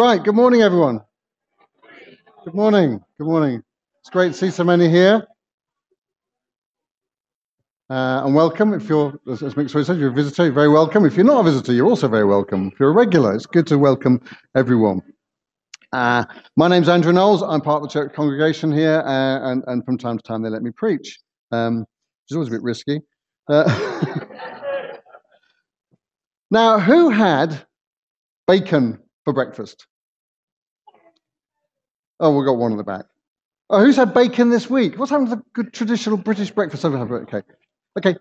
Right, good morning, everyone. Good morning, good morning. It's great to see so many here. Uh, and welcome. If you're, as, as Mick said, you're a visitor, you're very welcome. If you're not a visitor, you're also very welcome. If you're a regular, it's good to welcome everyone. Uh, my name's Andrew Knowles. I'm part of the church congregation here, uh, and, and from time to time they let me preach, um, which is always a bit risky. Uh, now, who had bacon for breakfast? Oh, we've got one in the back. Oh, who's had bacon this week? What's happened to the good traditional British breakfast? Over? Okay. Okay.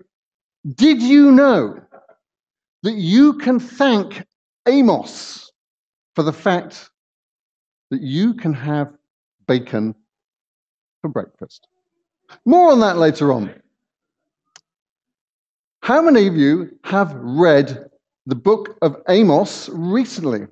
Did you know that you can thank Amos for the fact that you can have bacon for breakfast? More on that later on. How many of you have read the book of Amos recently?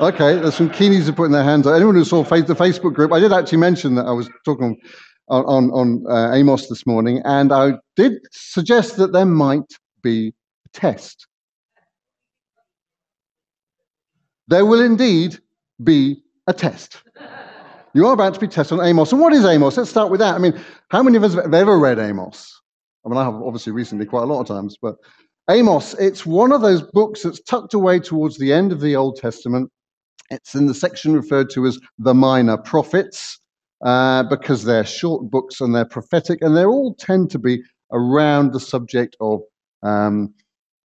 Okay, there's some keenies are putting their hands up. Anyone who saw the Facebook group, I did actually mention that I was talking on, on, uh, Amos this morning, and I did suggest that there might be a test. There will indeed be a test. You are about to be tested on Amos. And what is Amos? Let's start with that. I mean, how many of us have ever read Amos? I mean, I have obviously recently quite a lot of times, but Amos, it's one of those books that's tucked away towards the end of the Old Testament. It's in the section referred to as the minor prophets uh, because they're short books and they're prophetic and they all tend to be around the subject of, um,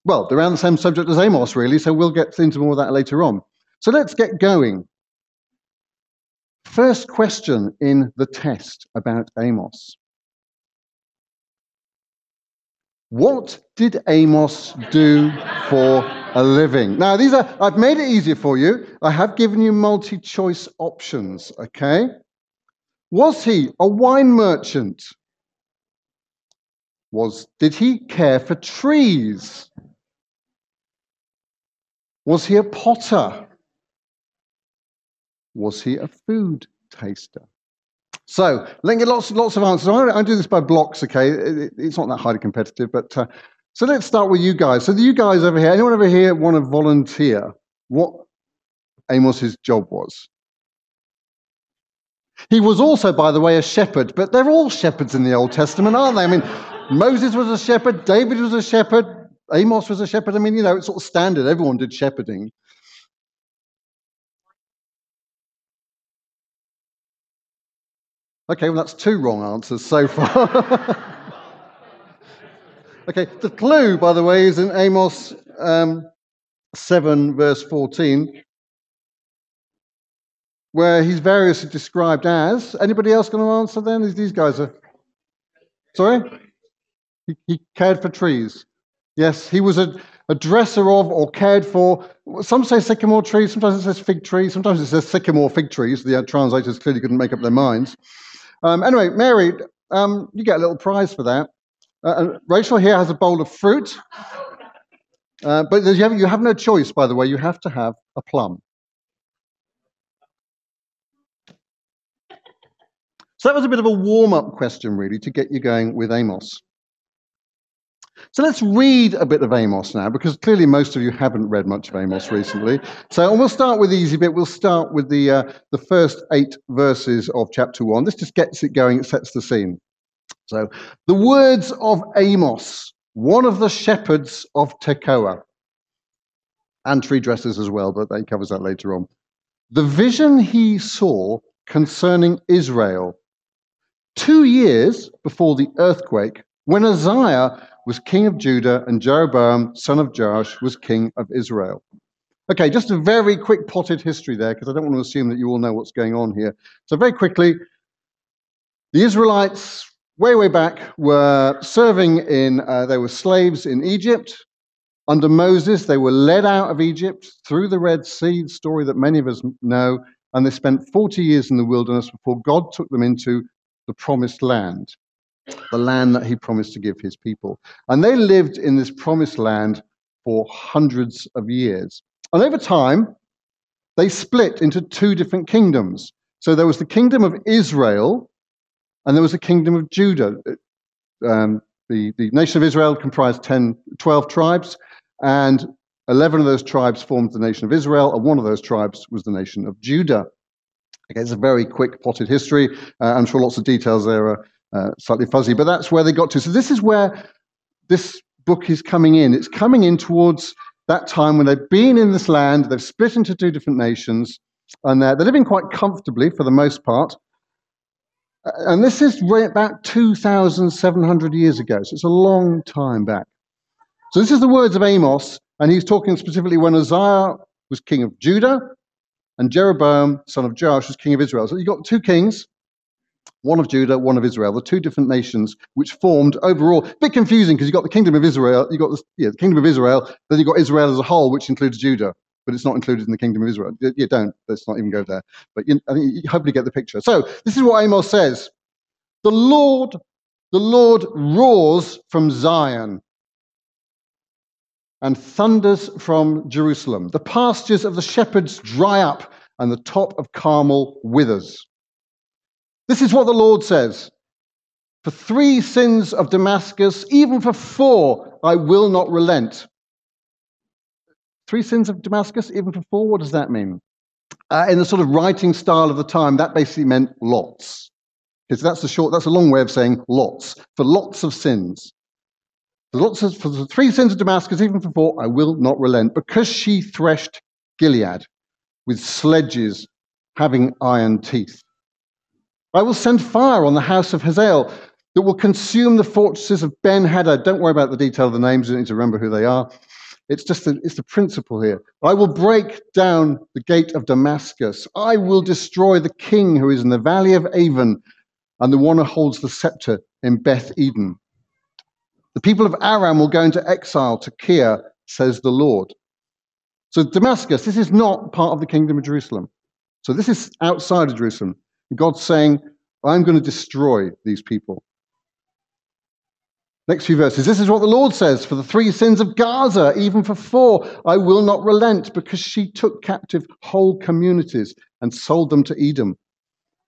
well, around the same subject as Amos, really. So we'll get into more of that later on. So let's get going. First question in the test about Amos. What did Amos do for a living? Now, these are, I've made it easier for you. I have given you multi choice options, okay? Was he a wine merchant? Was, did he care for trees? Was he a potter? Was he a food taster? So, let me get lots, lots of answers. I, I do this by blocks, okay? It, it's not that highly competitive, but uh, so let's start with you guys. So, you guys over here, anyone over here want to volunteer what Amos's job was? He was also, by the way, a shepherd, but they're all shepherds in the Old Testament, aren't they? I mean, Moses was a shepherd, David was a shepherd, Amos was a shepherd. I mean, you know, it's sort of standard. Everyone did shepherding. Okay, well, that's two wrong answers so far. okay, the clue, by the way, is in Amos um, 7, verse 14, where he's variously described as. Anybody else going to answer then? These guys are. Sorry? He, he cared for trees. Yes, he was a, a dresser of or cared for. Some say sycamore trees, sometimes it says fig trees, sometimes it says sycamore fig trees. The translators clearly couldn't make up their minds. Um, anyway, Mary, um, you get a little prize for that. Uh, Rachel here has a bowl of fruit. Uh, but you have, you have no choice, by the way. You have to have a plum. So that was a bit of a warm up question, really, to get you going with Amos. So let's read a bit of Amos now, because clearly most of you haven't read much of Amos recently. So and we'll start with the easy bit. We'll start with the uh, the first eight verses of chapter one. This just gets it going. It sets the scene. So the words of Amos, one of the shepherds of Tekoa, and tree dressers as well, but he covers that later on. The vision he saw concerning Israel two years before the earthquake, when Uzziah was king of Judah, and Jeroboam, son of Joash, was king of Israel. Okay, just a very quick potted history there, because I don't want to assume that you all know what's going on here. So, very quickly, the Israelites, way, way back, were serving in, uh, they were slaves in Egypt. Under Moses, they were led out of Egypt through the Red Sea, story that many of us know, and they spent 40 years in the wilderness before God took them into the promised land the land that he promised to give his people. And they lived in this promised land for hundreds of years. And over time, they split into two different kingdoms. So there was the kingdom of Israel, and there was a kingdom of Judah. Um, the, the nation of Israel comprised 10, 12 tribes, and 11 of those tribes formed the nation of Israel, and one of those tribes was the nation of Judah. Okay, it's a very quick potted history. Uh, I'm sure lots of details there are uh, slightly fuzzy, but that's where they got to. So this is where this book is coming in. It's coming in towards that time when they've been in this land, they've split into two different nations, and they're, they're living quite comfortably for the most part. Uh, and this is about 2,700 years ago, so it's a long time back. So this is the words of Amos, and he's talking specifically when Uzziah was king of Judah and Jeroboam, son of Joash, was king of Israel. So you've got two kings, one of Judah, one of Israel, the two different nations which formed overall. A bit confusing because you've got the kingdom of Israel, you've got the, yeah, the kingdom of Israel, then you've got Israel as a whole, which includes Judah but it's not included in the kingdom of Israel. You don't. Let's not even go there. But you, I think you hopefully get the picture. So this is what Amos says: The Lord, the Lord roars from Zion and thunders from Jerusalem. The pastures of the shepherds dry up, and the top of Carmel withers. This is what the Lord says. For three sins of Damascus, even for four, I will not relent. Three sins of Damascus, even for four? What does that mean? Uh, in the sort of writing style of the time, that basically meant lots. Because that's a short, that's a long way of saying lots, for lots of sins. For lots of, for the three sins of Damascus, even for four, I will not relent, because she threshed Gilead with sledges having iron teeth. I will send fire on the house of Hazael that will consume the fortresses of Ben Hadad. Don't worry about the detail of the names, you don't need to remember who they are. It's just the, it's the principle here. I will break down the gate of Damascus. I will destroy the king who is in the valley of Aven and the one who holds the scepter in Beth Eden. The people of Aram will go into exile to Kir, says the Lord. So, Damascus, this is not part of the kingdom of Jerusalem. So, this is outside of Jerusalem. God's saying, I'm going to destroy these people. Next few verses. This is what the Lord says For the three sins of Gaza, even for four, I will not relent because she took captive whole communities and sold them to Edom.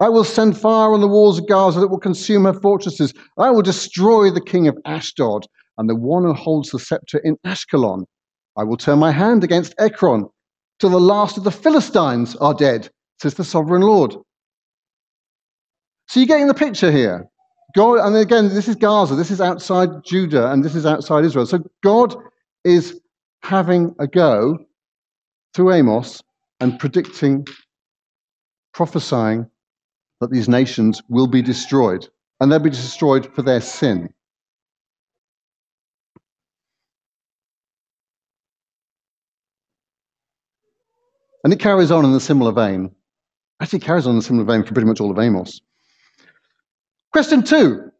I will send fire on the walls of Gaza that will consume her fortresses. I will destroy the king of Ashdod and the one who holds the scepter in Ashkelon. I will turn my hand against Ekron till the last of the Philistines are dead, says the sovereign Lord. So you're getting the picture here. God, and again, this is Gaza, this is outside Judah, and this is outside Israel. So God is having a go through Amos and predicting, prophesying that these nations will be destroyed, and they'll be destroyed for their sin. And it carries on in a similar vein. Actually, carries on in a similar vein for pretty much all of Amos. Question two.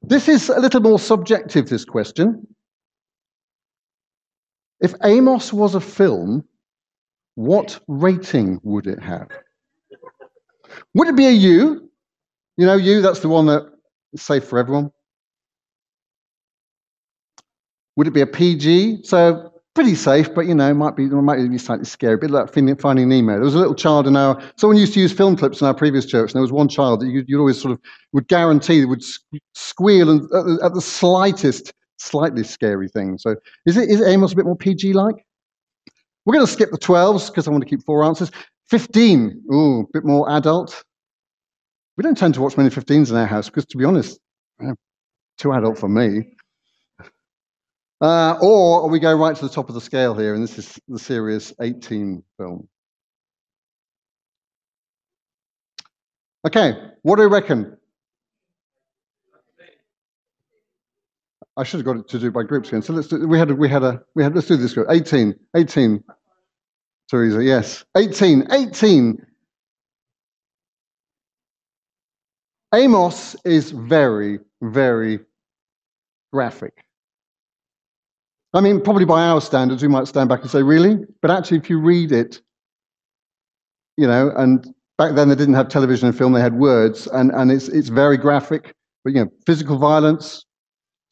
This is a little more subjective, this question. If Amos was a film, what rating would it have? Would it be a U? You know, U, that's the one that is safe for everyone. Would it be a PG? So pretty safe, but you know, might be might be slightly scary. A bit like Finding Nemo. There was a little child in our. Someone used to use film clips in our previous church, and there was one child that you, would always sort of would guarantee would squeal and at the, at the slightest, slightly scary thing. So, is it is Amos a bit more PG like? We're going to skip the 12s because I want to keep four answers. 15, ooh, a bit more adult. We don't tend to watch many 15s in our house because, to be honest, eh, too adult for me. Uh, or we go right to the top of the scale here, and this is the Series 18 film. Okay, what do you reckon? I should have got it to do by groups again. So let's do, we had a, we had a we had let's do this group. 18, 18. Teresa, yes. 18, 18. Amos is very, very graphic. I mean, probably by our standards, we might stand back and say, really? But actually, if you read it, you know, and back then they didn't have television and film, they had words, and, and it's, it's very graphic, but, you know, physical violence,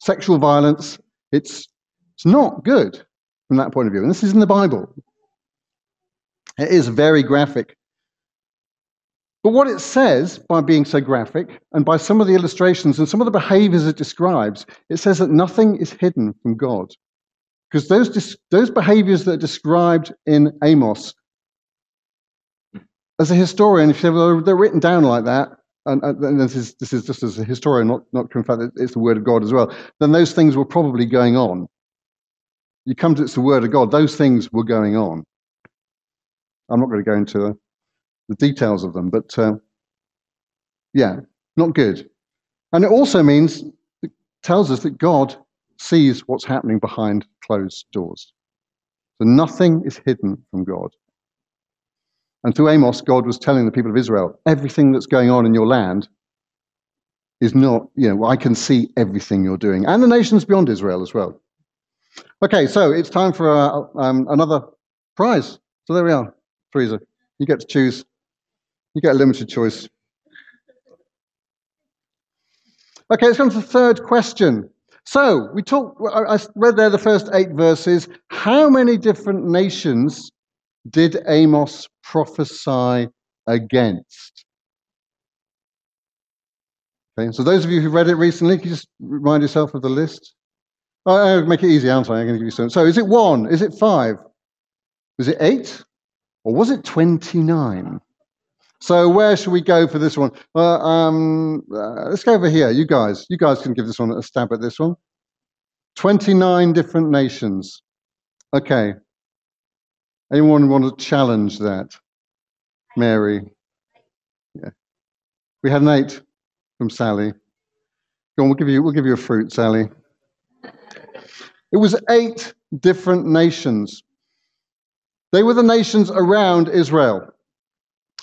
sexual violence, it's, it's not good from that point of view. And this is in the Bible. It is very graphic. But what it says by being so graphic and by some of the illustrations and some of the behaviors it describes, it says that nothing is hidden from God. Because those, those behaviors that are described in Amos, as a historian, if well, they're written down like that, and, and, this, is, this is just as a historian, not, not confirmed that it's the word of God as well, then those things were probably going on. You come to it's the word of God, those things were going on. I'm not going to go into the details of them, but uh, yeah, not good. And it also means, it tells us that God sees what's happening behind closed doors. So nothing is hidden from God. And through Amos, God was telling the people of Israel, everything that's going on in your land is not, you know, I can see everything you're doing, and the nations beyond Israel as well. Okay, so it's time for uh, um, another prize. So there we are, Teresa. You get to choose. You get a limited choice. Okay, let's go to the third question. So we talked. I read there the first eight verses. How many different nations did Amos prophesy against? Okay, so those of you who read it recently, can you just remind yourself of the list? Oh, I'll make it easy? I'm going to give you some. So is it one? Is it five? Is it eight? Or was it 29? So where should we go for this one? Uh, um, uh, let's go over here. You guys, you guys can give this one a stab at this one. 29 different nations. Okay. Anyone want to challenge that? Mary. Yeah. We had an eight from Sally. Go on, we'll give you we'll give you a fruit, Sally. It was eight different nations. They were the nations around Israel.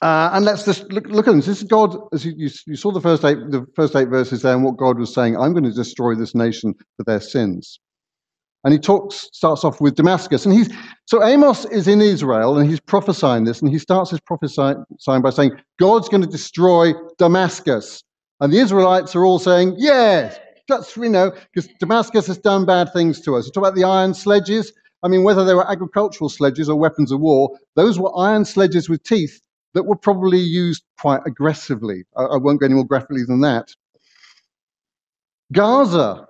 Uh, and let's just look, look at them. This is God, as you, you, you, saw the first eight, the first eight verses there, and what God was saying, I'm going to destroy this nation for their sins. And he talks, starts off with Damascus. And he's so Amos is in Israel and he's prophesying this, and he starts his prophesying by saying, God's going to destroy Damascus. And the Israelites are all saying, Yes, that's you know, because Damascus has done bad things to us. You talk about the iron sledges. I mean, whether they were agricultural sledges or weapons of war, those were iron sledges with teeth that were probably used quite aggressively. I, I won't go any more graphically than that. Gaza.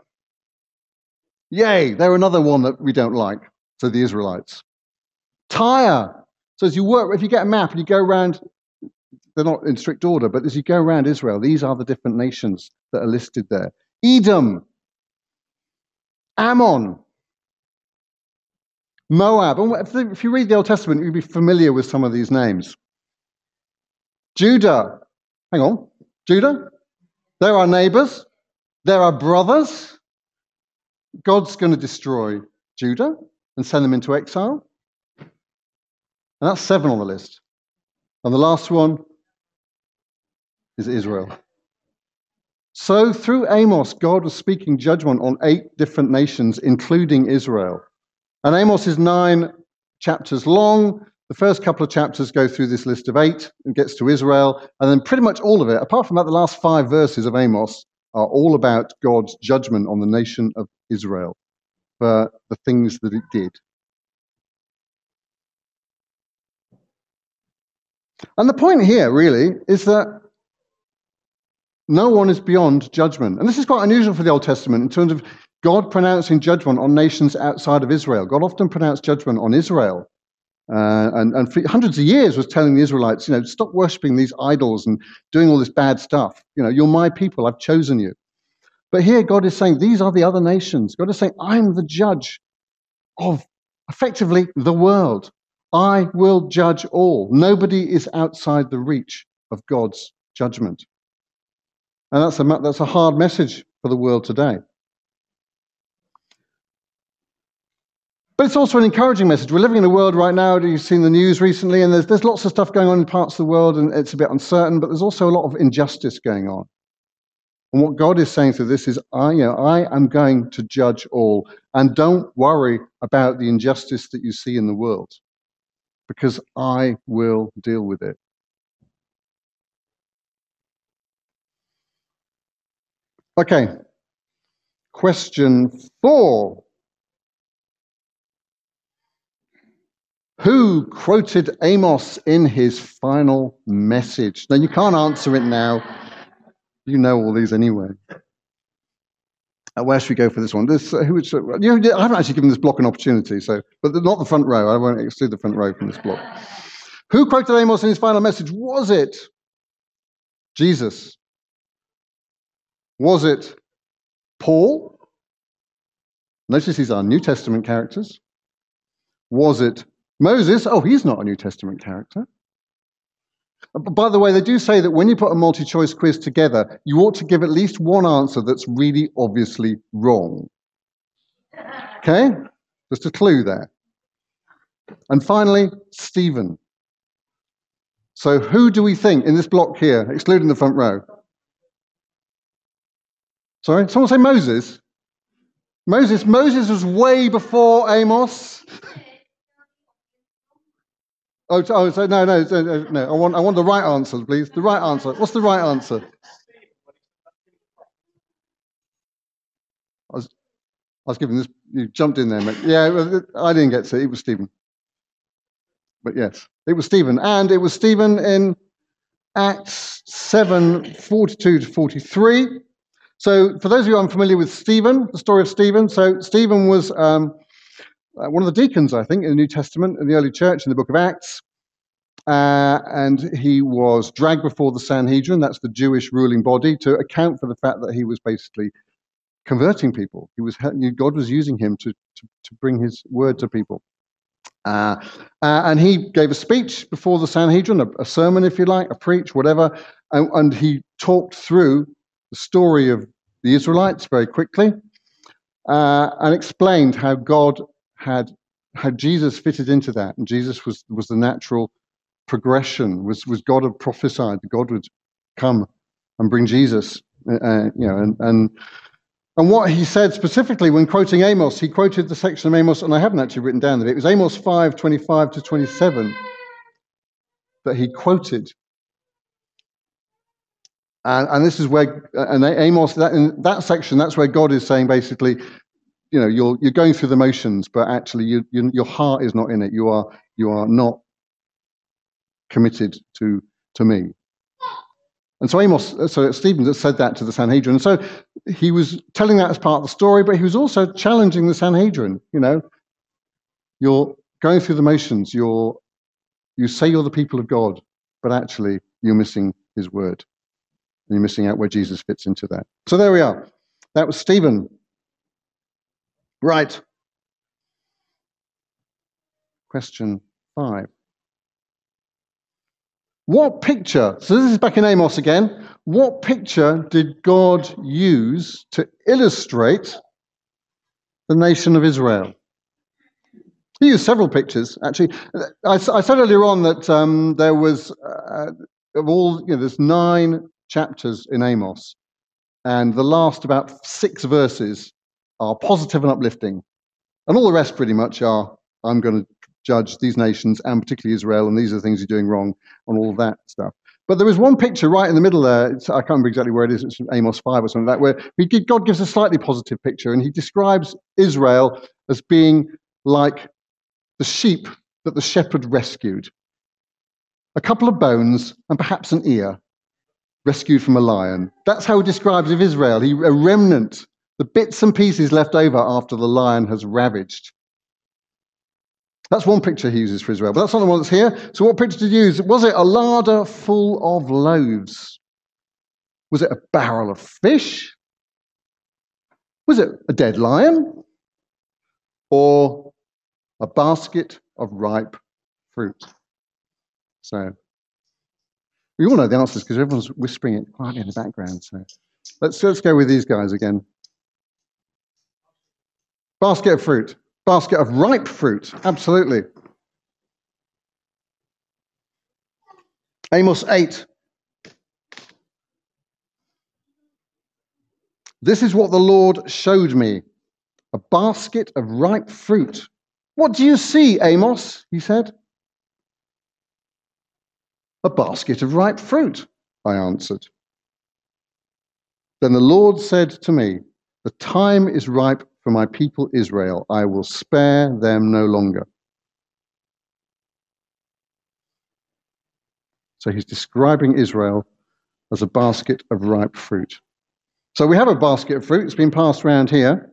Yay, they're another one that we don't like. So the Israelites. Tyre. So as you work, if you get a map and you go around, they're not in strict order, but as you go around Israel, these are the different nations that are listed there. Edom, Ammon, Moab. And if you read the Old Testament, you'll be familiar with some of these names. Judah. Hang on. Judah? They're our neighbors. They're our brothers. God's going to destroy Judah and send them into exile. And that's seven on the list. And the last one is Israel. So through Amos, God was speaking judgment on eight different nations, including Israel. And Amos is nine chapters long. The first couple of chapters go through this list of eight and gets to Israel, and then pretty much all of it, apart from the last five verses of Amos, are all about God's judgment on the nation of Israel for the things that it did. And the point here, really, is that no one is beyond judgment. And this is quite unusual for the Old Testament in terms of God pronouncing judgment on nations outside of Israel. God often pronounced judgment on Israel uh, and, and for hundreds of years was telling the Israelites, you know, stop worshiping these idols and doing all this bad stuff. You know, you're my people, I've chosen you. But here God is saying, these are the other nations. God is saying, I'm the judge of effectively the world. I will judge all. Nobody is outside the reach of God's judgment. And that's a, that's a hard message for the world today. But it's also an encouraging message. We're living in a world right now, you've seen the news recently, and there's, there's lots of stuff going on in parts of the world, and it's a bit uncertain, but there's also a lot of injustice going on. And what God is saying through this is, I, you know, I am going to judge all. And don't worry about the injustice that you see in the world, because I will deal with it. Okay. Question four. Who quoted Amos in his final message? Now, you can't answer it now. You know all these anyway. Uh, where should we go for this one? This, uh, who, uh, you know, I haven't actually given this block an opportunity, so but not the front row. I won't exclude the front row from this block. Who quoted Amos in his final message? Was it Jesus? Was it Paul? Notice these are New Testament characters. Was it Moses? Oh, he's not a New Testament character. Uh, by the way, they do say that when you put a multi choice quiz together, you ought to give at least one answer that's really obviously wrong. Okay? Just a clue there. And finally, Stephen. So, who do we think in this block here, excluding the front row? Sorry, someone say Moses? Moses, Moses was way before Amos. Oh, oh so no, no, no, no. I want, I want the right answer, please. The right answer. What's the right answer? I was, I was giving this. You jumped in there, mate. Yeah, I didn't get to it. Was Stephen. But yes, it was Stephen, and it was Stephen in Acts 7, 42 to 43. So, for those of you unfamiliar with Stephen, the story of Stephen, so Stephen was um, uh, one of the deacons, I think, in the New Testament, in the early church, in the book of Acts. Uh, and he was dragged before the Sanhedrin, that's the Jewish ruling body, to account for the fact that he was basically converting people. He was God was using him to, to, to bring his word to people. Uh, uh, and he gave a speech before the Sanhedrin, a, a sermon, if you like, a preach, whatever, and, and, he talked through the story of the Israelites very quickly uh, and explained how God had how Jesus fitted into that, and Jesus was was the natural progression. Was was God had prophesied that God would come and bring Jesus, uh, uh, you know, and and and what he said specifically when quoting Amos, he quoted the section of Amos, and I haven't actually written down that it was Amos five twenty five to twenty seven that he quoted. And, and this is where, and Amos, that, in that section, that's where God is saying basically, you know you're you're going through the motions, but actually you, you, your heart is not in it. You are you are not committed to to me. And so Amos, uh, so Stephen said that to the Sanhedrin. And So he was telling that as part of the story, but he was also challenging the Sanhedrin. You know, you're going through the motions. You're you say you're the people of God, but actually you're missing His word. And you're missing out where Jesus fits into that. So there we are. That was Stephen. Right. Question five. What picture, so this is back in Amos again, what picture did God use to illustrate the nation of Israel? He used several pictures, actually. I, I said earlier on that um, there was, uh, of all, you know, there's nine chapters in Amos, and the last about six verses are positive and uplifting. And all the rest pretty much are, I'm going to judge these nations and particularly Israel, and these are the things you're doing wrong, and all that stuff. But there is one picture right in the middle there. It's, I can't remember exactly where it is. It's from Amos 5 or something like that, where God gives a slightly positive picture, and he describes Israel as being like the sheep that the shepherd rescued. A couple of bones and perhaps an ear rescued from a lion. That's how he describes of Israel. He, a remnant the bits and pieces left over after the lion has ravaged. That's one picture he uses for Israel, but that's not the one that's here. So, what picture did he use? Was it a larder full of loaves? Was it a barrel of fish? Was it a dead lion? Or a basket of ripe fruit? So, we all know the answers because everyone's whispering it quietly in the background. So, let's, let's go with these guys again. Basket of fruit. Basket of ripe fruit. Absolutely. Amos 8. This is what the Lord showed me a basket of ripe fruit. What do you see, Amos? He said. A basket of ripe fruit, I answered. Then the Lord said to me, The time is ripe for my people Israel. I will spare them no longer. So he's describing Israel as a basket of ripe fruit. So we have a basket of fruit. It's been passed around here.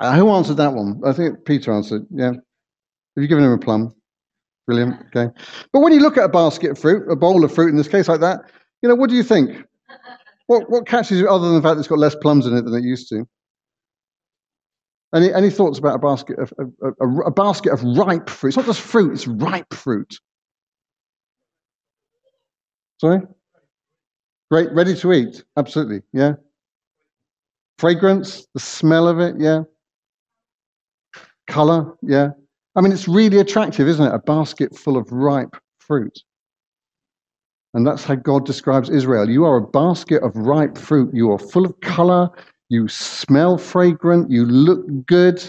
Uh, who answered that one? I think Peter answered. Yeah. Have you given him a plum? Brilliant. Okay. But when you look at a basket of fruit, a bowl of fruit in this case like that, you know, what do you think? What, what catches you other than the fact that it's got less plums in it than it used to? Any, any thoughts about a basket of a, a, a basket of ripe fruit? It's not just fruit; it's ripe fruit. Sorry. Great, ready to eat. Absolutely, yeah. Fragrance, the smell of it, yeah. Color, yeah. I mean, it's really attractive, isn't it? A basket full of ripe fruit. And that's how God describes Israel. You are a basket of ripe fruit. You are full of color. You smell fragrant. You look good.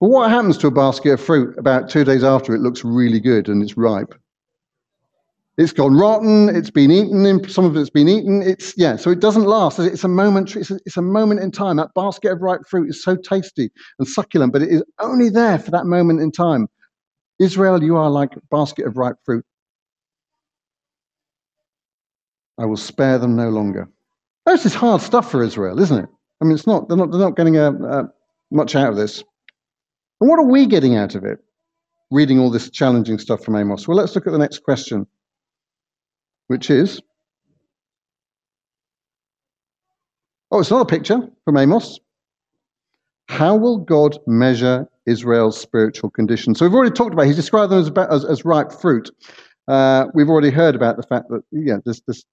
But what happens to a basket of fruit about two days after it looks really good and it's ripe? It's gone rotten. It's been eaten. Some of it's been eaten. It's yeah. So it doesn't last. It's a moment. It's a, it's a moment in time. That basket of ripe fruit is so tasty and succulent, but it is only there for that moment in time. Israel, you are like a basket of ripe fruit. I will spare them no longer. This is hard stuff for Israel, isn't it? I mean, it's not. They're not. They're not getting a, a, much out of this. And what are we getting out of it? Reading all this challenging stuff from Amos. Well, let's look at the next question, which is. Oh, it's another picture from Amos. How will God measure Israel's spiritual condition? So we've already talked about. He's described them as, as, as ripe fruit. Uh, we've already heard about the fact that yeah, this, there's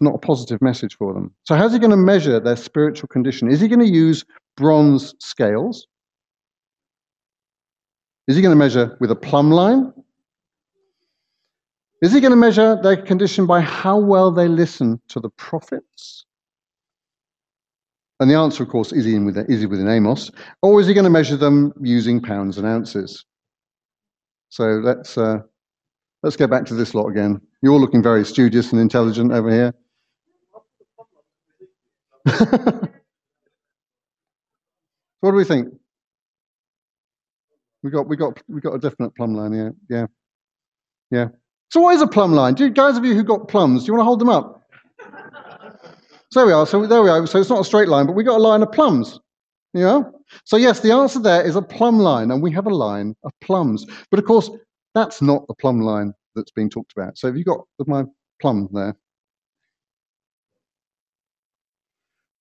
it's not a positive message for them. So, how's he going to measure their spiritual condition? Is he going to use bronze scales? Is he going to measure with a plumb line? Is he going to measure their condition by how well they listen to the prophets? And the answer, of course, is in within, is within Amos. Or is he going to measure them using pounds and ounces? So let's uh, let's go back to this lot again. You're looking very studious and intelligent over here. What do we think? We got we got we got a definite plumb line here. Yeah. Yeah. So what is a plumb line? Do you guys of you who got plums, do you want to hold them up? so we are. So there we are. So it's not a straight line, but we got a line of plums. Yeah. So yes, the answer there is a plumb line, and we have a line of plums. But of course, that's not the plumb line that's being talked about. So have you got my plum there?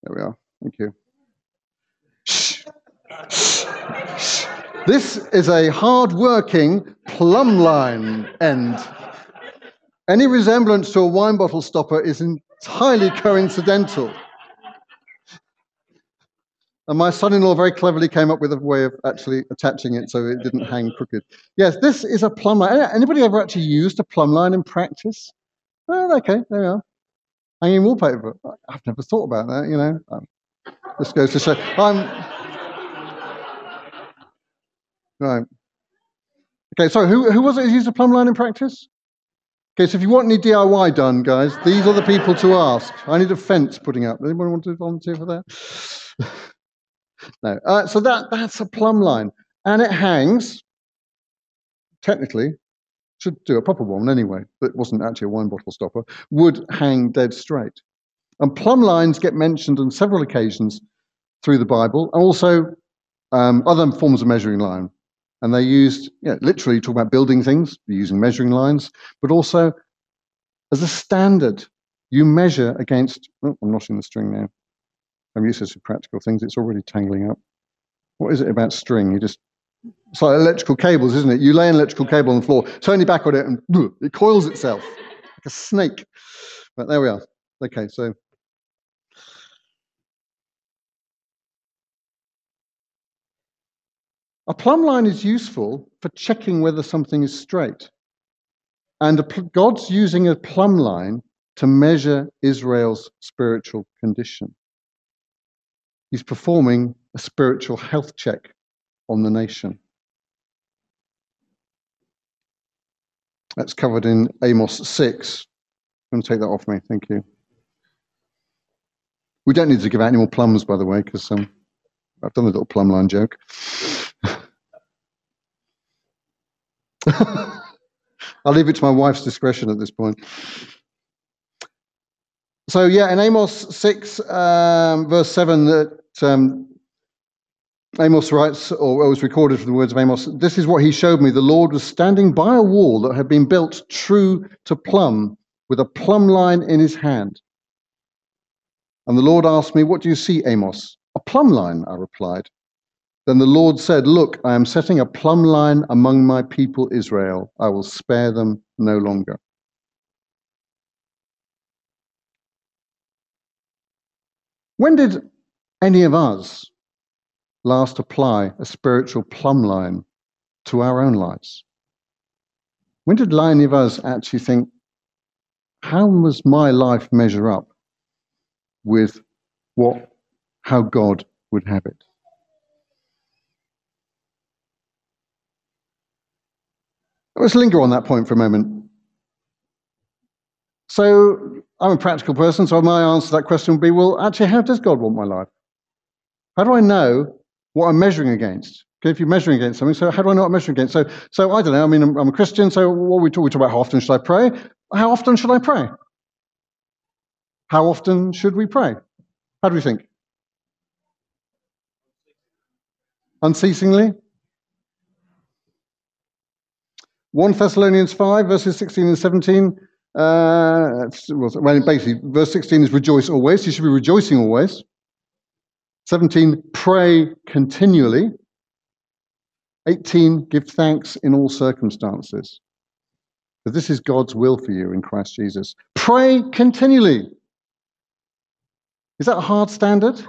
There we are. Thank you. This is a hard-working plumb line end. Any resemblance to a wine bottle stopper is entirely coincidental. And my son-in-law very cleverly came up with a way of actually attaching it so it didn't hang crooked. Yes, this is a plumb line. Anybody ever actually used a plumb line in practice? Oh, okay, there we are. Hanging wallpaper. I've never thought about that, you know. Um, this goes to show. I'm, right. Okay, so who, who was it who used a plumb line in practice? Okay, so if you want any DIY done, guys, these are the people to ask. I need a fence putting up. Anyone want to volunteer for that? no. Uh, so that, that's a plumb line. And it hangs, technically, should do a proper one anyway, that wasn't actually a wine bottle stopper, would hang dead straight. And plumb lines get mentioned on several occasions through the Bible, and also um, other forms of measuring line. And they used, you know, literally talk about building things, using measuring lines, but also as a standard. You measure against, oh, I'm not in the string now. I'm used to practical things, it's already tangling up. What is it about string? You just it's like electrical cables, isn't it? You lay an electrical cable on the floor, turn your back on it, and it coils itself like a snake. But there we are. Okay, so. A plumb line is useful for checking whether something is straight. And God's using a plumb line to measure Israel's spiritual condition. He's performing a spiritual health check on the nation. That's covered in Amos 6. I'm going to take that off me. Thank you. We don't need to give out any more plums, by the way, because um, I've done a little plumb line joke. I'll leave it to my wife's discretion at this point. So, yeah, in Amos 6, um, verse 7, that um, Amos writes, or it was recorded from the words of Amos, this is what he showed me. The Lord was standing by a wall that had been built true to plumb, with a plumb line in his hand. And the Lord asked me, What do you see, Amos? A plumb line, I replied. Then the Lord said, Look, I am setting a plumb line among my people Israel. I will spare them no longer. When did any of us last apply a spiritual plumb line to our own lives? When did any of us actually think, how does my life measure up with what how God would have it. Let's linger on that point for a moment. So, I'm a practical person, so my answer to that question would be well, actually, how does God want my life? How do I know what I'm measuring against? Okay, if you're measuring against something, so how do I know what I'm measuring against? So, so I don't know. I mean, I'm, I'm a Christian, so what we talk, we talk about how often should I pray? How often should I pray? How often should we pray? How do we think? Unceasingly? 1 Thessalonians 5, verses 16 and 17. Uh, well, basically, verse 16 is rejoice always. You should be rejoicing always. 17, pray continually. 18, give thanks in all circumstances. For this is God's will for you in Christ Jesus. Pray continually. Is that a hard standard?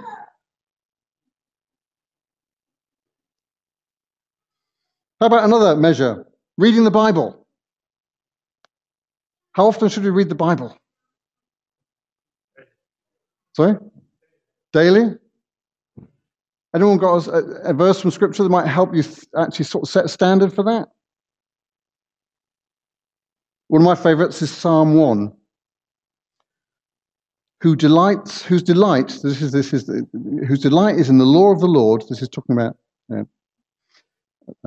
How about another measure? Reading the Bible. How often should we read the Bible? Sorry? Daily? Anyone got a, a verse from Scripture that might help you actually sort of set a standard for that? One of my favorites is Psalm 1 who delights, whose delight, this is, this is, whose delight is in the law of the Lord. This is talking about, uh,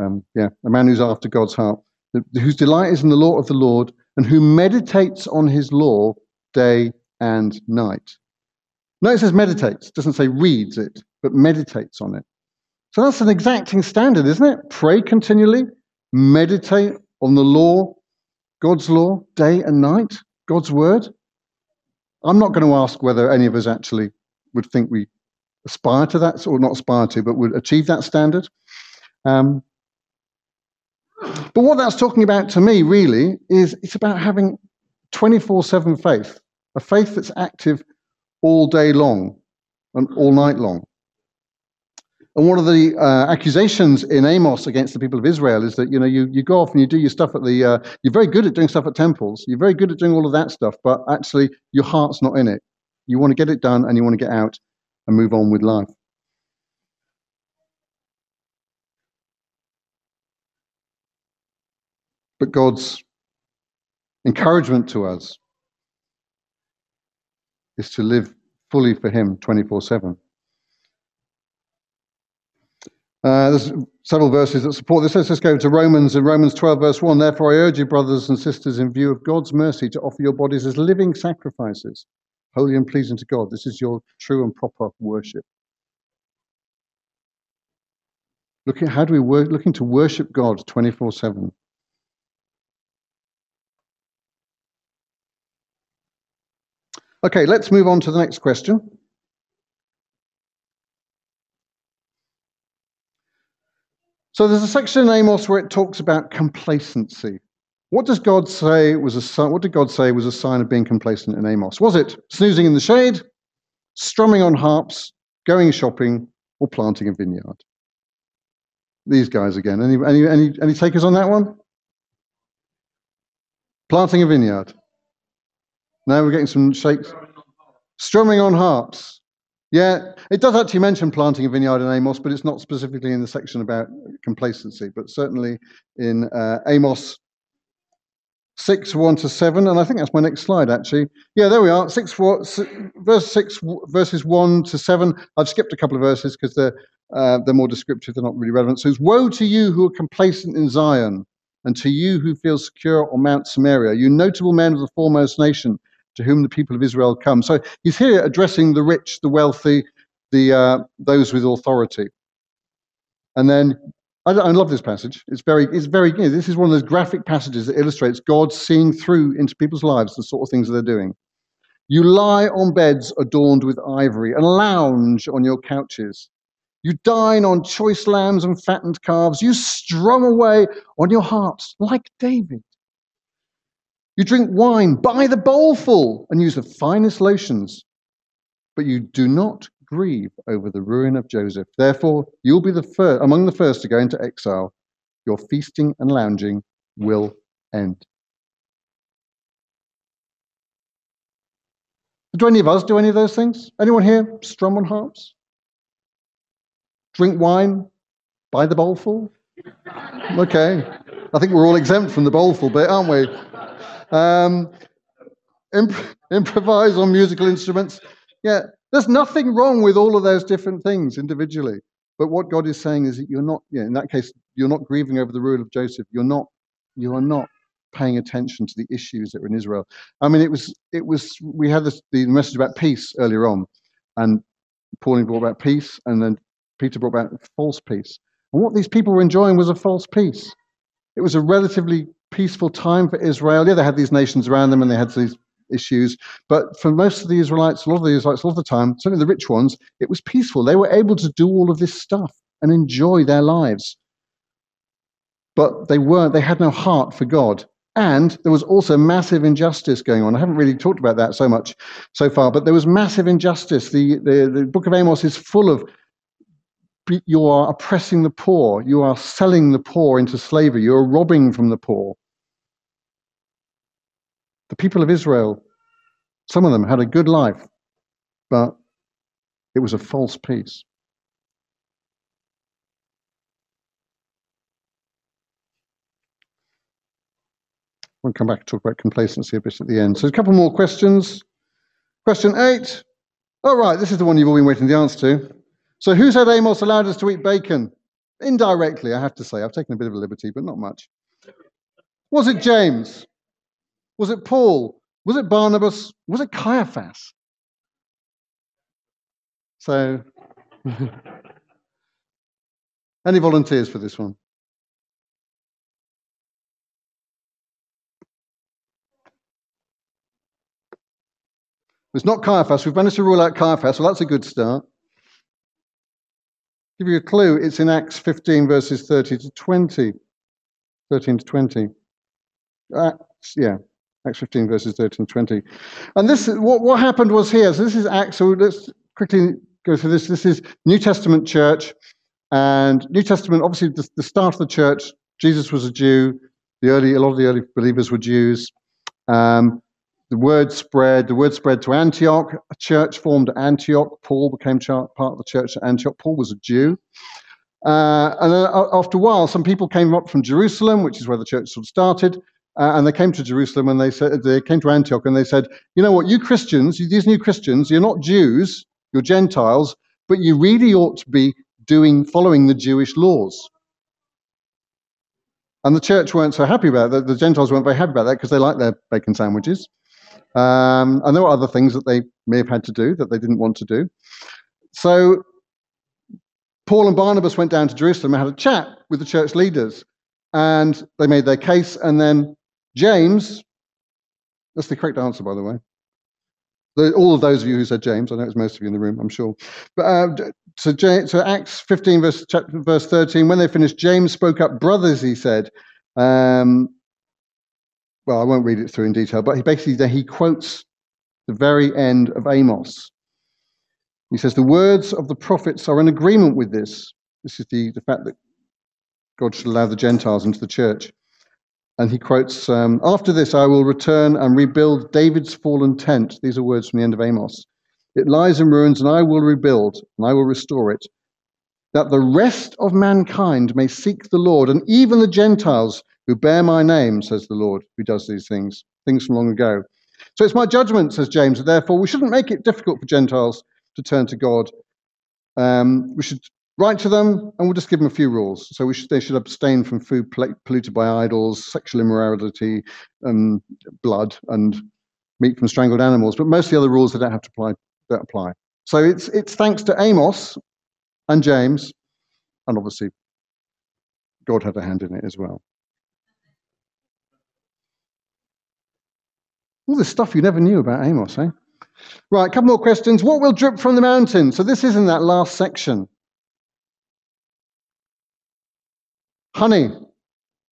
um, yeah, a man who's after God's heart, whose delight is in the law of the Lord, and who meditates on his law day and night. No, it says meditates, it doesn't say reads it, but meditates on it. So that's an exacting standard, isn't it? Pray continually, meditate on the law, God's law, day and night, God's word. I'm not going to ask whether any of us actually would think we aspire to that, or not aspire to, but would achieve that standard. Um, but what that's talking about to me really is it's about having 24 7 faith, a faith that's active all day long and all night long. And one of the uh, accusations in Amos against the people of Israel is that you know you, you go off and you do your stuff at the uh, you're very good at doing stuff at temples, you're very good at doing all of that stuff, but actually your heart's not in it. You want to get it done and you want to get out and move on with life. But God's encouragement to us is to live fully for Him 24 7. Uh, there's several verses that support this. Let's just go to Romans in Romans 12, verse 1. Therefore, I urge you, brothers and sisters, in view of God's mercy, to offer your bodies as living sacrifices, holy and pleasing to God. This is your true and proper worship. Looking, how do we work? Looking to worship God 24 7. Okay, let's move on to the next question. So there's a section in Amos where it talks about complacency. What does God say was a sign, what did God say was a sign of being complacent in Amos? Was it snoozing in the shade, strumming on harps, going shopping, or planting a vineyard? These guys again. Any any any any takers on that one? Planting a vineyard. Now we're getting some shakes. Strumming on harps. Yeah, it does actually mention planting a vineyard in Amos, but it's not specifically in the section about complacency, but certainly in uh, Amos 6, 1 to 7, and I think that's my next slide actually. Yeah, there we are, 6, 4, 6 verse 6, verses 1 to 7. I've skipped a couple of verses because they're, uh, they're more descriptive, they're not really relevant. So it's woe to you who are complacent in Zion, and to you who feel secure on Mount Samaria, you notable men of the foremost nation. To whom the people of Israel come. So he's here addressing the rich, the wealthy, the uh, those with authority. And then I, I, love this passage. It's very, it's very. You know, this is one of those graphic passages that illustrates God seeing through into people's lives the sort of things that they're doing. You lie on beds adorned with ivory and lounge on your couches. You dine on choice lambs and fattened calves. You strum away on your harps like David. You drink wine by the bowlful and use the finest lotions, but you do not grieve over the ruin of Joseph. Therefore, you'll be the first, among the first to go into exile. Your feasting and lounging will end. Do any of us do any of those things? Anyone here strum on harps? Drink wine? Buy the bowlful? Okay. I think we're all exempt from the bowlful bit, aren't we? Um, imp- improvise on musical instruments. Yeah, there's nothing wrong with all of those different things individually. But what God is saying is that you're not, yeah, in that case, you're not grieving over the rule of Joseph. You're not, you are not paying attention to the issues that were in Israel. I mean, it was it was we had this, the message about peace earlier on, and Pauline brought about peace, and then Peter brought about false peace. And what these people were enjoying was a false peace. It was a relatively peaceful time for Israel. Yeah, they had these nations around them, and they had these issues. But for most of the Israelites, a lot of the Israelites, a lot of the time, certainly the rich ones, it was peaceful. They were able to do all of this stuff and enjoy their lives. But they weren't, they had no heart for God. And there was also massive injustice going on. I haven't really talked about that so much so far, but there was massive injustice. The, the, the book of Amos is full of you are oppressing the poor, you are selling the poor into slavery, you are robbing from the poor. The people of Israel, some of them had a good life, but it was a false peace. We'll come back and talk about complacency a bit at the end. So a couple more questions. Question eight. All right, this is the one you've all been waiting the answer to. So who said Amos allowed us to eat bacon? Indirectly, I have to say. I've taken a bit of a liberty, but not much. Was it James? Was it Paul? Was it Barnabas? Was it Caiaphas? So, any volunteers for this one? It's not Caiaphas. We've managed to rule out Caiaphas, so that's a good start. Give you a clue, it's in Acts 15, verses 30 to 20. 13 to 20. Acts, yeah, Acts 15, verses 13 20. And this, what, what happened was here, so this is Acts, so let's quickly go through this. This is New Testament church. And New Testament, obviously, the, the start of the church, Jesus was a Jew. The early, a lot of the early believers were Jews. Um, the word spread. The word spread to Antioch. A church formed at Antioch. Paul became part of the church at Antioch. Paul was a Jew. Uh, and then after a while, some people came up from Jerusalem, which is where the church sort of started, uh, and they came to Jerusalem and they said they came to Antioch and they said, you know what, you Christians, these new Christians, you're not Jews, you're Gentiles, but you really ought to be doing following the Jewish laws. And the church weren't so happy about that. The Gentiles weren't very happy about that because they like their bacon sandwiches. Um, and there were other things that they may have had to do that they didn't want to do. So Paul and Barnabas went down to Jerusalem and had a chat with the church leaders, and they made their case. And then James, that's the correct answer, by the way. All of those of you who said James, I know it's most of you in the room, I'm sure. But uh, so, James, so Acts 15, verse, chapter, verse 13, when they finished, James spoke up, brothers, he said. Um, well, I won't read it through in detail, but he basically he quotes the very end of Amos. He says, The words of the prophets are in agreement with this. This is the, the fact that God should allow the Gentiles into the church. And he quotes, um, After this, I will return and rebuild David's fallen tent. These are words from the end of Amos. It lies in ruins, and I will rebuild, and I will restore it, that the rest of mankind may seek the Lord, and even the Gentiles who bear my name, says the Lord, who does these things, things from long ago. So it's my judgment, says James, therefore we shouldn't make it difficult for Gentiles to turn to God. Um, we should write to them and we'll just give them a few rules. So should, they should abstain from food polluted by idols, sexual immorality, um, blood, and meat from strangled animals, but most of the other rules they don't have to apply. Don't apply. So it's it's thanks to Amos and James, and obviously God had a hand in it as well. All this stuff you never knew about Amos, eh? Right, a couple more questions. What will drip from the mountain? So this is in that last section. Honey,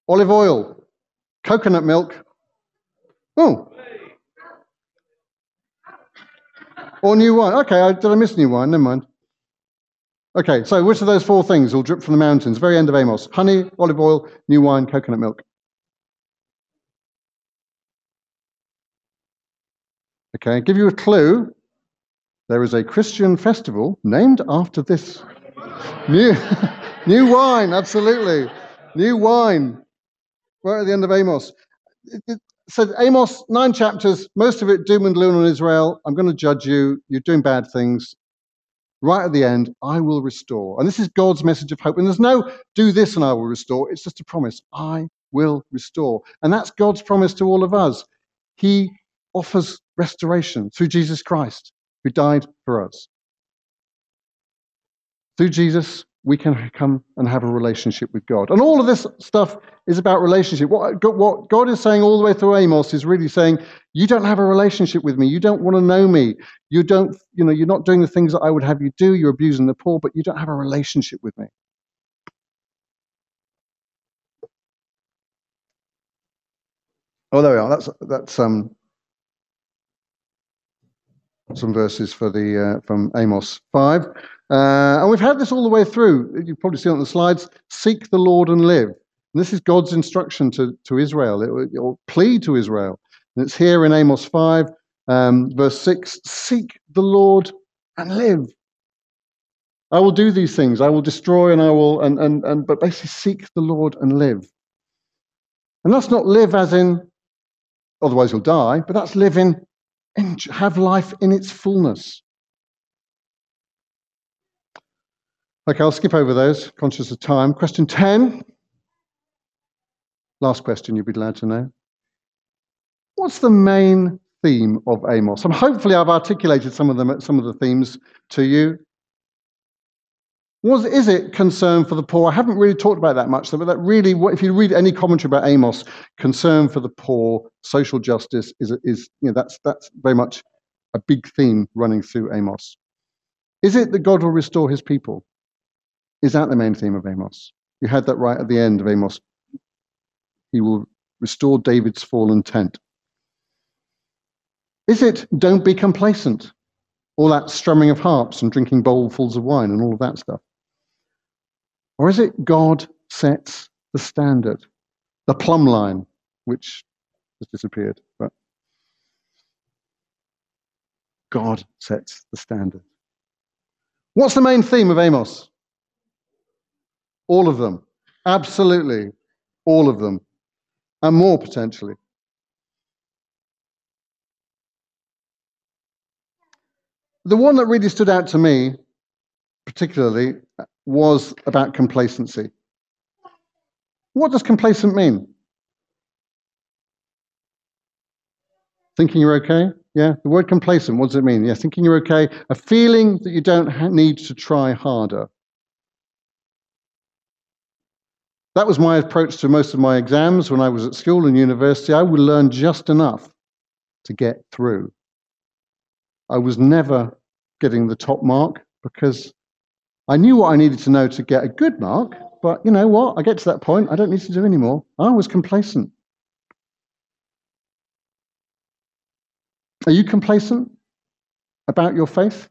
olive oil, coconut milk. Oh. Or new wine. Okay, did I miss new wine? Never mind. Okay, so which of those four things will drip from the mountains? Very end of Amos. Honey, olive oil, new wine, coconut milk. Okay, give you a clue. There is a Christian festival named after this. New, new wine, absolutely. New wine. Right at the end of Amos. It, it said Amos, nine chapters, most of it doom and gloom on Israel. I'm going to judge you. You're doing bad things. Right at the end, I will restore. And this is God's message of hope. And there's no do this and I will restore. It's just a promise. I will restore. And that's God's promise to all of us. He offers restoration through Jesus Christ, who died for us. Through Jesus, we can come and have a relationship with God. And all of this stuff is about relationship. What, what God is saying all the way through Amos is really saying, you don't have a relationship with me. You don't want to know me. You don't, you know, you're not doing the things that I would have you do. You're abusing the poor, but you don't have a relationship with me. Oh, there we are. That's that's um some verses for the uh, from Amos five, uh, and we've had this all the way through. You probably see on the slides. Seek the Lord and live. And this is God's instruction to to Israel, it, or plea to Israel, and it's here in Amos five, um, verse six. Seek the Lord and live. I will do these things. I will destroy, and I will, and and and. But basically, seek the Lord and live. And that's not live as in, otherwise you'll die. But that's live in and have life in its fullness. Okay, I'll skip over those, conscious of time. Question 10. Last question you'd be glad to know. What's the main theme of Amos? And hopefully I've articulated some of them, some of the themes to you. Was, is it concern for the poor? I haven't really talked about that much, but that really, if you read any commentary about Amos, concern for the poor, social justice is, is you know, that's, that's very much a big theme running through Amos. Is it that God will restore his people? Is that the main theme of Amos? You had that right at the end of Amos. He will restore David's fallen tent. Is it don't be complacent? All that strumming of harps and drinking bowlfuls of wine and all of that stuff. Or is it God sets the standard, the plumb line, which has disappeared? But God sets the standard. What's the main theme of Amos? All of them. Absolutely. All of them. And more potentially. The one that really stood out to me, particularly, was about complacency. What does complacent mean? Thinking you're okay? Yeah, the word complacent, what does it mean? Yeah, thinking you're okay. A feeling that you don't need to try harder. That was my approach to most of my exams when I was at school and university. I would learn just enough to get through. I was never getting the top mark because I knew what I needed to know to get a good mark, but you know what? I get to that point, I don't need to do any more. I was complacent. Are you complacent about your faith?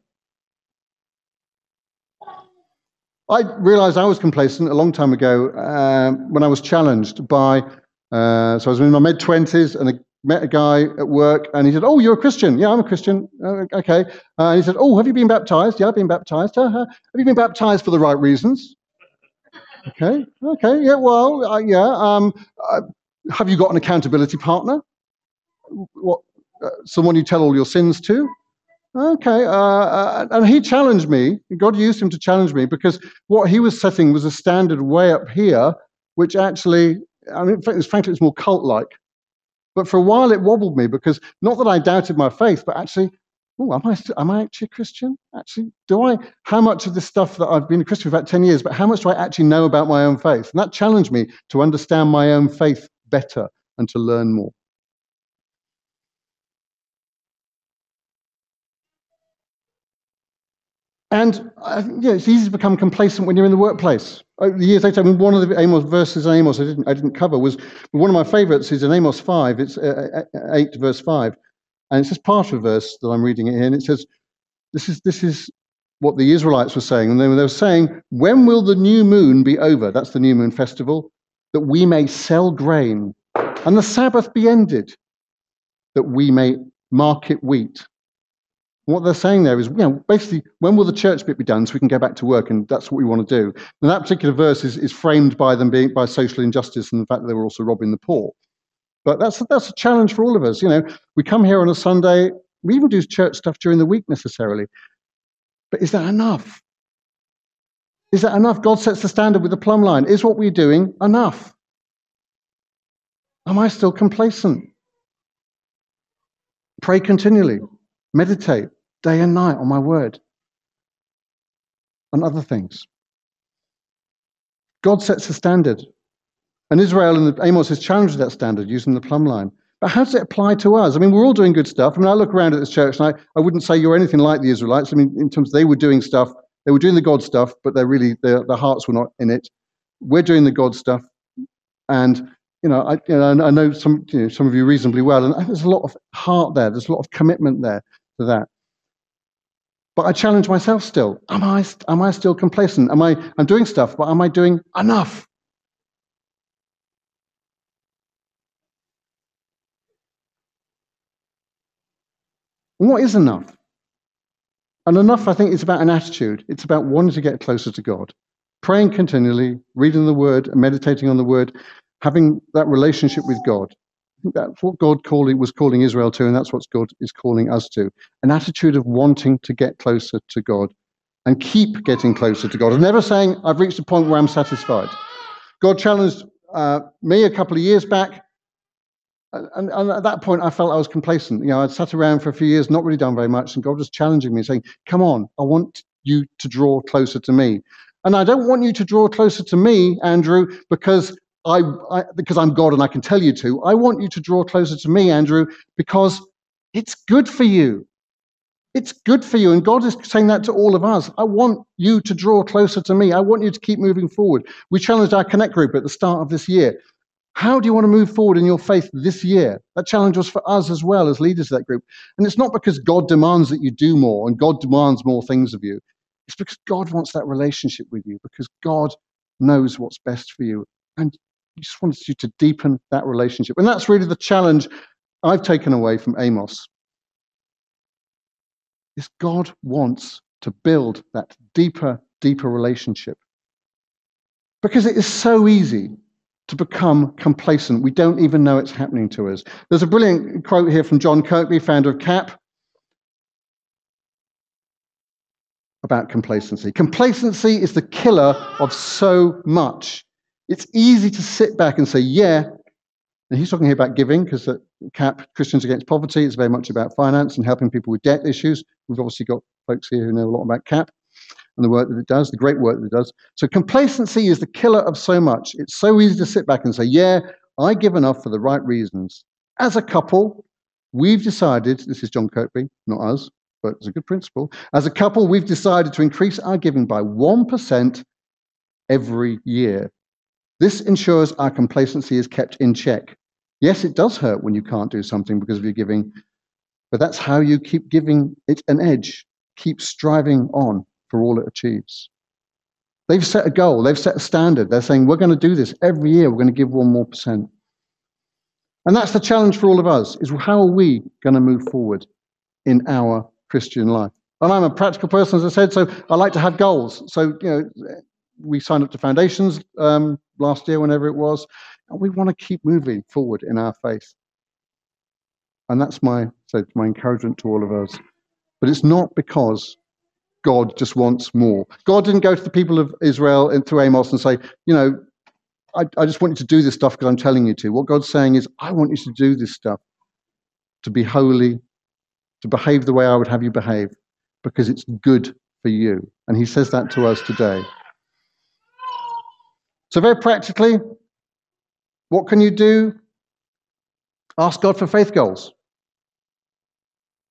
I realized I was complacent a long time ago uh, when I was challenged by, uh, so I was in my mid 20s and a met a guy at work and he said, Oh, you're a Christian. Yeah, I'm a Christian. Uh, okay. Uh, and he said, Oh, have you been baptized? Yeah, I've been baptized. Uh, have you been baptized for the right reasons? Okay. Okay. Yeah, well, uh, yeah. Um, uh, have you got an accountability partner? What, uh, someone you tell all your sins to? Okay. and he challenged me. God used him to challenge me because what he was setting was a standard way up here, which actually, I mean, frankly, it's more cult like But for a while, it wobbled me because not that I doubted my faith, but actually, oh, am I, am I actually a Christian? Actually, do I? How much of this stuff that I've been a Christian for about 10 years, but how much do I actually know about my own faith? And that challenged me to understand my own faith better and to learn more. And uh, yeah, it's easy to become complacent when you're in the workplace. The years later, I mean, one of the Amos verses in Amos I didn't, I didn't cover was one of my favorites is in Amos 5. It's uh, uh 8 verse 5. And it's just part of verse that I'm reading it here. And it says, this is, this is what the Israelites were saying. And they were, they were saying, When will the new moon be over? That's the new moon festival, that we may sell grain, and the Sabbath be ended, that we may market wheat what they're saying there is, you know, basically, when will the church bit be done so we can go back to work? And that's what we want to do. And that particular verse is, is framed by them being by social injustice and the fact that they were also robbing the poor. But that's that's a challenge for all of us. You know, we come here on a Sunday, we even do church stuff during the week necessarily. But is that enough? Is that enough? God sets the standard with the plumb line. Is what we're doing enough? Am I still complacent? Pray continually. Meditate day and night on my word and other things. God sets a standard. And Israel and Amos has challenged that standard using the plumb line. But how does it apply to us? I mean, we're all doing good stuff. I mean, I look around at this church and I, I wouldn't say you're anything like the Israelites. I mean, in terms of they were doing stuff, they were doing the God stuff, but they're really, their, their hearts were not in it. We're doing the God stuff. And, you know, I, you know, I know some, you know, some of you reasonably well, and there's a lot of heart there. There's a lot of commitment there that. But I challenge myself still. Am I, am I still complacent? Am I, I'm doing stuff, but am I doing enough? And what is enough? And enough, I think, is about an attitude. It's about wanting to get closer to God, praying continually, reading the Word, meditating on the Word, having that relationship with God that's what God was calling Israel to, and that's what God is calling us to. An attitude of wanting to get closer to God and keep getting closer to God. And never saying, I've reached a point where I'm satisfied. God challenged uh, me a couple of years back. And, and, at that point, I felt I was complacent. You know, I'd sat around for a few years, not really done very much, and God was challenging me, saying, "Come on, I want you to draw closer to me." And I don't want you to draw closer to me, Andrew, because I, I, because I'm God and I can tell you to, I want you to draw closer to me, Andrew, because it's good for you. It's good for you. And God is saying that to all of us. I want you to draw closer to me. I want you to keep moving forward. We challenged our Connect group at the start of this year. How do you want to move forward in your faith this year? That challenge was for us as well as leaders of that group. And it's not because God demands that you do more and God demands more things of you. It's because God wants that relationship with you, because God knows what's best for you. And he just wants you to deepen that relationship. And that's really the challenge I've taken away from Amos. Is God wants to build that deeper, deeper relationship. Because it is so easy to become complacent. We don't even know it's happening to us. There's a brilliant quote here from John Kirkby, founder of CAP, about complacency. Complacency is the killer of so much. It's easy to sit back and say, yeah, and he's talking here about giving because at CAP, Christians Against Poverty, is very much about finance and helping people with debt issues. We've obviously got folks here who know a lot about CAP and the work that it does, the great work that it does. So complacency is the killer of so much. It's so easy to sit back and say, yeah, I give enough for the right reasons. As a couple, we've decided, this is John Kirkby, not us, but it's a good principle. As a couple, we've decided to increase our giving by 1% every year. This ensures our complacency is kept in check. Yes, it does hurt when you can't do something because of your giving, but that's how you keep giving it an edge, keep striving on for all it achieves. They've set a goal, they've set a standard. They're saying, we're going to do this every year, we're going to give one more percent. And that's the challenge for all of us is how are we going to move forward in our Christian life? And I'm a practical person, as I said, so I like to have goals. So, you know, we signed up to foundations um, last year, whenever it was, and we want to keep moving forward in our faith. And that's my so my encouragement to all of us. But it's not because God just wants more. God didn't go to the people of Israel and through Amos and say, you know, I, I just want you to do this stuff because I'm telling you to. What God's saying is, I want you to do this stuff to be holy, to behave the way I would have you behave, because it's good for you. And He says that to us today. So, very practically, what can you do? Ask God for faith goals.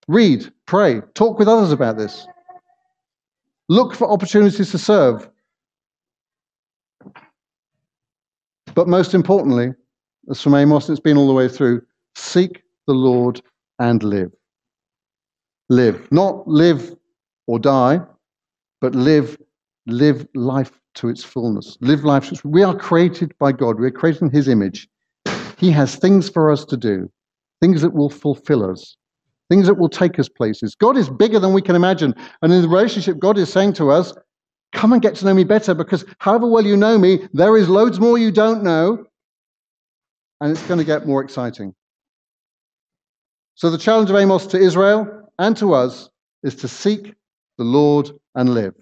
Read, pray, talk with others about this. Look for opportunities to serve. But most importantly, as from Amos, it's been all the way through seek the Lord and live. Live. Not live or die, but live, live life to its fullness. Live life. We are created by God. We are created in His image. He has things for us to do, things that will fulfill us, things that will take us places. God is bigger than we can imagine. And in the relationship, God is saying to us, Come and get to know me better because however well you know me, there is loads more you don't know. And it's going to get more exciting. So the challenge of Amos to Israel and to us is to seek the Lord and live,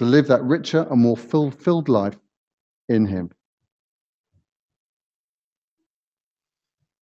to live that richer and more fulfilled life in Him.